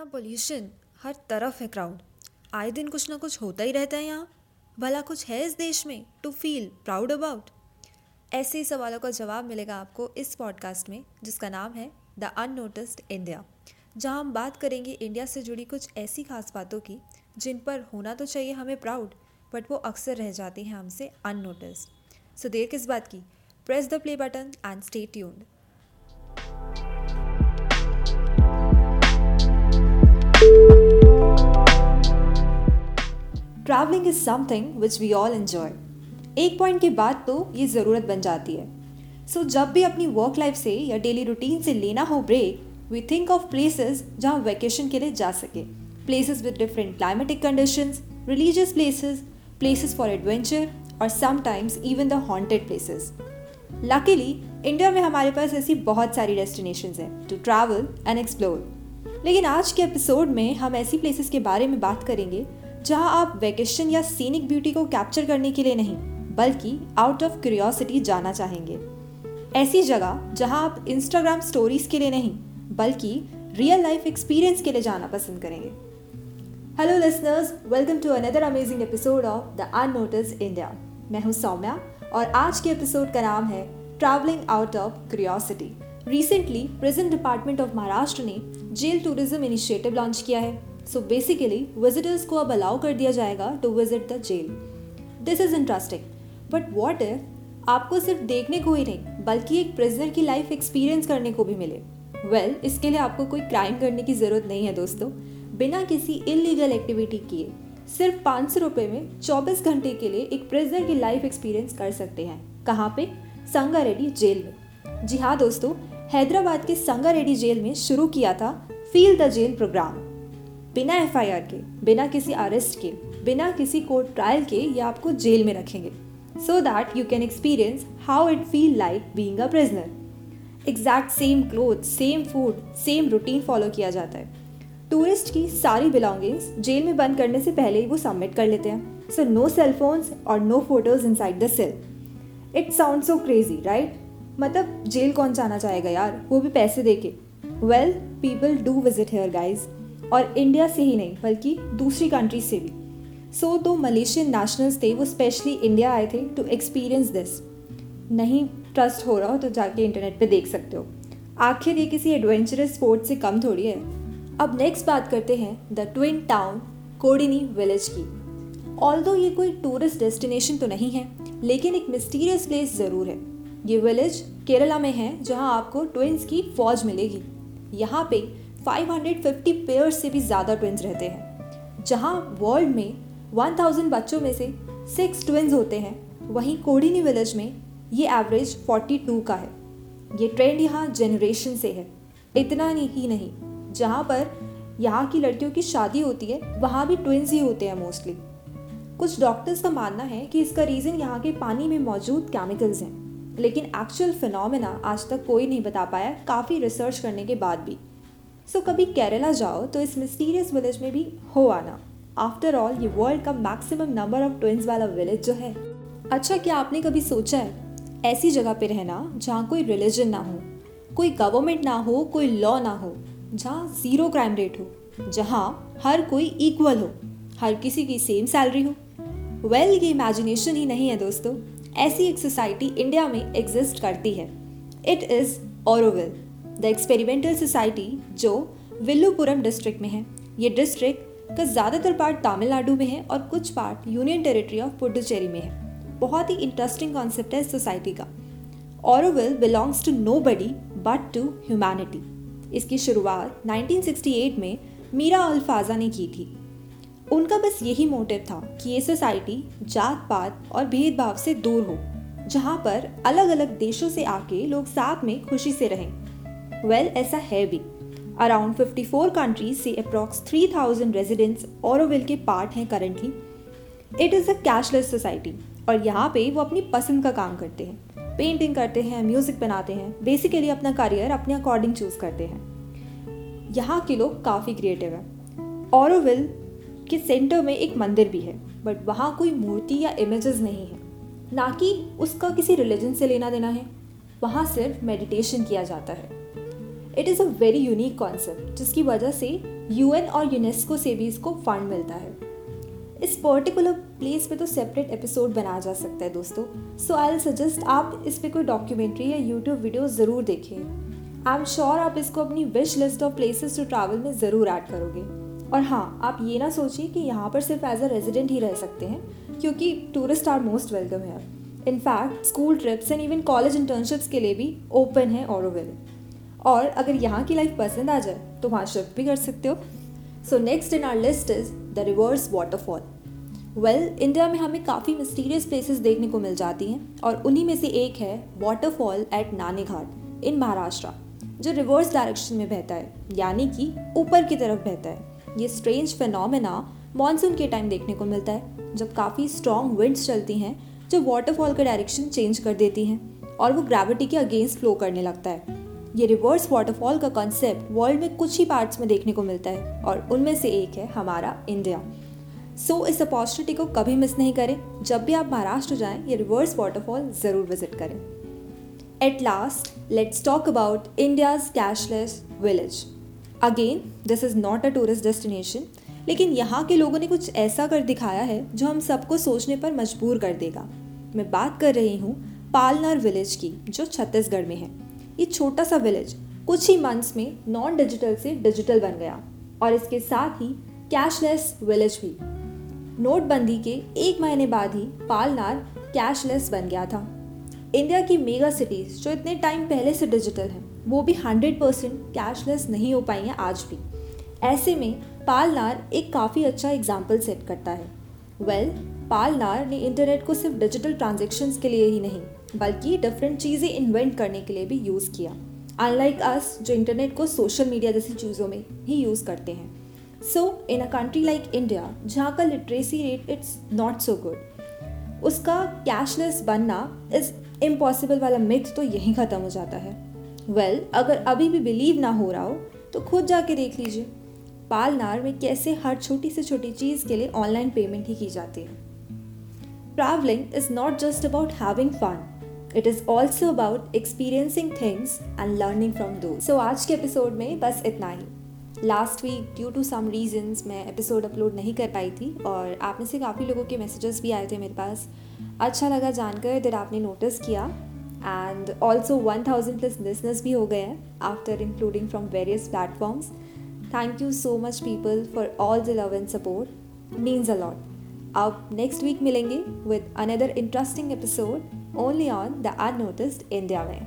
इतना पोल्यूशन हर तरफ़ है क्राउड आए दिन कुछ ना कुछ होता ही रहता है यहाँ। भला कुछ है इस देश में टू फील प्राउड अबाउट ऐसे ही सवालों का जवाब मिलेगा आपको इस पॉडकास्ट में, जिसका नाम है द अननोटिस्ड इंडिया जहाँ हम बात करेंगे इंडिया से जुड़ी कुछ ऐसी खास बातों की, जिन पर होना तो चाहिए हमें प्राउड बट वो अक्सर रह जाती हैं हमसे अननोटिस्ड सो देर किस बात की? Press the play button and stay tuned travelling is something which we all enjoy एक पॉइंट के बाद तो ये ज़रूरत बन जाती है। सो so, जब भी अपनी वर्क लाइफ से या डेली रूटीन से लेना हो break we think of places जहाँ वैकेशन के लिए जा सके। Places with different climatic conditions religious places places for adventure और sometimes even the haunted places luckily India में हमारे पास ऐसी बहुत सारी डेस्टिनेशंस हैं टू ट्रैवल एंड एक्सप्लोर लेकिन आज के एपिसोड में हम ऐसी प्लेसेस के बारे में बात करेंगे जहाँ आप वेकेशन या सीनिक ब्यूटी को कैप्चर करने के लिए नहीं, बल्कि आउट ऑफ़ क्यूरियोसिटी जाना चाहेंगे। ऐसी जगह जहाँ आप इंस्टाग्राम स्टोरीज के लिए नहीं, बल्कि रियल लाइफ एक्सपीरियंस के लिए जाना पसंद करेंगे। Hello listeners welcome to another amazing episode of the unnoticed India मैं हूँ सौम्या और आज के एपिसोड का नाम है travelling out of curiosity recently present department of Maharashtra ने जेल टूरिज़्म इनिशिएटिव लॉन्च किया है। सो बेसिकली विजिटर्स को अब अलाउ कर दिया जाएगा to visit the jail this is interesting but what if आपको सिर्फ़ देखने को ही नहीं बल्कि एक प्रिजनर की लाइफ एक्सपीरियंस करने को भी मिले? वेल well, इसके लिए आपको कोई क्राइम करने की ज़रूरत नहीं है दोस्तों. बिना किसी इलीगल एक्टिविटी किए सिर्फ़ पाँच सौ रुपये में चौबीस घंटे के लिए एक प्रिजनर की लाइफ एक्सपीरियंस कर सकते हैं. कहाँ पे? संगा रेड्डी जेल में. जी हाँ दोस्तों हैदराबाद के संगा रेड्डी जेल में शुरू किया था फील द जेल प्रोग्राम बिना एफआईआर के, बिना किसी अरेस्ट के, बिना किसी कोर्ट ट्रायल के ये आपको जेल में रखेंगे। So that you can experience how it feel like being a prisoner exact same cloth same food same routine follow किया जाता है। टूरिस्ट की सारी बिलोंगिंग्स जेल में बंद करने से पहले ही वो सबमिट कर लेते हैं। सो नो सेल फोन्स और no photos inside the cell it sound so crazy right मतलब जेल कौन जाना चाहेगा यार? वो भी पैसे दे के well people do visit here guys और इंडिया से ही नहीं बल्कि दूसरी कंट्री से भी। सो so, दो मलेशियन नेशनल्स थे वो स्पेशली इंडिया आए थे टू एक्सपीरियंस दिस नहीं ट्रस्ट हो रहा हो तो जाके इंटरनेट पे देख सकते हो। आखिर ये किसी एडवेंचरस स्पोर्ट से कम थोड़ी है। अब नेक्स्ट बात करते हैं the twin town Kodinhi village की। ऑल दो ये कोई टूरिस्ट डेस्टिनेशन तो नहीं है लेकिन एक मिस्टीरियस प्लेस ज़रूर है। ये विलेज केरला में है जहाँ आपको ट्विंस की फौज मिलेगी। यहाँ पे 550 पेयर्स से भी ज़्यादा ट्विंस रहते हैं, जहाँ वर्ल्ड में 1000 बच्चों में से सिक्स ट्विंस होते हैं। वहीं कोडिनी विलेज में ये एवरेज 42 का है। ये ट्रेंड यहाँ जनरेशन से है, इतना ही नहीं, जहाँ पर यहाँ की लड़कियों की शादी होती है, वहाँ भी ट्विंस ही होते हैं मोस्टली कुछ डॉक्टर्स का मानना है कि इसका रीज़न यहाँ के पानी में मौजूद केमिकल्स हैं, लेकिन एक्चुअल फिनोमेना आज तक कोई नहीं बता पाया, काफ़ी रिसर्च करने के बाद भी। सो कभी केरला जाओ तो इस मिस्टीरियस विलेज में भी हो आना। आफ्टर ऑल ये वर्ल्ड का मैक्सिमम नंबर ऑफ़ ट्विंस वाला विलेज जो है। अच्छा क्या आपने कभी सोचा है? ऐसी जगह पे रहना जहाँ कोई रिलीजन ना हो कोई गवर्नमेंट ना हो कोई लॉ ना हो जहाँ ज़ीरो क्राइम रेट हो जहाँ हर कोई इक्वल हो हर किसी की सेम सैलरी हो। वेल well, ये इमेजिनेशन ही नहीं है दोस्तों। ऐसी एक सोसाइटी इंडिया में एग्जिस्ट करती है। It is Auroville the experimental society जो विल्लुपुरम डिस्ट्रिक्ट में है। ये डिस्ट्रिक्ट का ज़्यादातर पार्ट तमिलनाडु में है और कुछ part union territory of Puducherry में है। बहुत ही इंटरेस्टिंग कॉन्सेप्ट है इस सोसाइटी का। Auroville belongs to nobody but to humanity इसकी शुरुआत 1968 में मीरा अल्फाजा ने की थी। उनका बस यही मोटिव था कि ये सोसाइटी जात पात और भेदभाव से दूर हो, जहाँ पर अलग अलग देशों से आके लोग साथ में खुशी से रहें। वेल ऐसा है भी। अराउंड 54 कंट्रीज़ से अप्रॉक्स 3000 रेजिडेंट्स औरविल के पार्ट हैं currently it is a cashless society और यहाँ पे वो अपनी पसंद का काम करते हैं। पेंटिंग करते हैं म्यूज़िक बनाते हैं बेसिकली अपना करियर अपने अकॉर्डिंग चूज़ करते हैं। यहाँ के लोग काफ़ी क्रिएटिव हैं। औरविल के सेंटर में एक मंदिर भी है बट वहाँ कोई मूर्ति या इमेजेस नहीं है। ना कि उसका किसी रिलीजन से लेना देना है। वहाँ सिर्फ़ मेडिटेशन किया जाता है। It is a very unique concept जिसकी वजह से यूएन और यूनेस्को से भी इसको फंड मिलता है। इस पर्टिकुलर प्लेस पे तो सेपरेट एपिसोड बनाया जा सकता है दोस्तों। सो आई सजेस्ट आप इस पर कोई डॉक्यूमेंट्री या यूट्यूब वीडियो ज़रूर देखें। आई एम श्योर आप इसको अपनी wish list of places to travel में ज़रूर ऐड करोगे। और हाँ आप ये ना सोचिए कि यहाँ पर सिर्फ़ एज अ रेजिडेंट ही रह सकते हैं, क्योंकि टूरिस्ट आर मोस्ट वेलकम है in fact school trips and even college internships के लिए भी ओपन है ऑरोविल और अगर यहाँ की लाइफ पसंद आ जाए तो वहाँ शिफ्ट भी कर सकते हो। So next in our list is the reverse waterfall well India में हमें काफ़ी मिस्टीरियस प्लेसेस देखने को मिल जाती हैं, और उन्हीं में से एक है waterfall at Nani Ghat in Maharashtra जो रिवर्स डायरेक्शन में बहता है, यानी कि ऊपर की तरफ़ बहता है। ये स्ट्रेंज फिनोमेना मानसून के टाइम देखने को मिलता है, जब काफ़ी स्ट्रॉन्ग विंड्स चलती हैं, जो वाटरफॉल का डायरेक्शन चेंज कर देती हैं, और वो ग्रेविटी के अगेंस्ट फ्लो करने लगता है। ये रिवर्स वाटरफॉल का कॉन्सेप्ट वर्ल्ड में कुछ ही पार्ट्स में देखने को मिलता है और उनमें से एक है हमारा इंडिया सो so, इस अपॉर्चुनिटी को कभी मिस नहीं करें। जब भी आप महाराष्ट्र जाएँ ये रिवर्स वाटरफॉल ज़रूर विज़िट करें। At last let's talk about India's cashless village again this is not a tourist destination लेकिन यहाँ के लोगों ने कुछ ऐसा कर दिखाया है जो हम सबको सोचने पर मजबूर कर देगा। मैं बात कर रही हूँ पालनार विलेज की जो छत्तीसगढ़ में है। ये छोटा सा विलेज कुछ ही मंथ्स में नॉन डिजिटल से डिजिटल बन गया और इसके साथ ही कैशलेस विलेज भी। नोटबंदी के एक महीने बाद ही पालनार कैशलेस बन गया था। इंडिया की मेगा सिटीज़ जो इतने टाइम पहले से डिजिटल हैं वो भी हंड्रेड परसेंट कैशलेस नहीं हो पाई हैं आज भी। ऐसे में पालनार एक काफ़ी अच्छा एग्ज़ाम्पल सेट करता है। वेल well, पालनार ने इंटरनेट को सिर्फ़ डिजिटल ट्रांजेक्शंस के लिए ही नहीं बल्कि डिफरेंट चीज़ें इन्वेंट करने के लिए भी यूज़ किया। अनलाइक अस जो इंटरनेट को सोशल मीडिया जैसी चीज़ों में ही यूज़ करते हैं। So in a country like India जहाँ का literacy rate it's not so good उसका कैशलेस बनना इज़ इम्पॉसिबल वाला मिथ तो यहीं ख़त्म हो जाता है। वेल well, अगर अभी भी बिलीव ना हो रहा हो तो खुद जाके देख लीजिए। पालनार में कैसे हर छोटी से छोटी चीज़ के लिए ऑनलाइन पेमेंट ही की जाती है। Travelling is not just about having fun it is also about experiencing things and learning from those so आज के एपिसोड में बस इतना ही. Last week due to some reasons मैं एपिसोड अपलोड नहीं कर पाई थी और आप में से काफ़ी लोगों के मैसेजेस भी आए थे मेरे पास. अच्छा लगा जानकर दिर आपने नोटिस किया. And also one thousand plus listeners भी हो गए हैं after including from various platforms thank you so much people for all the love and support means a lot आप नेक्स्ट वीक मिलेंगे with another interesting episode only on the unnoticed India में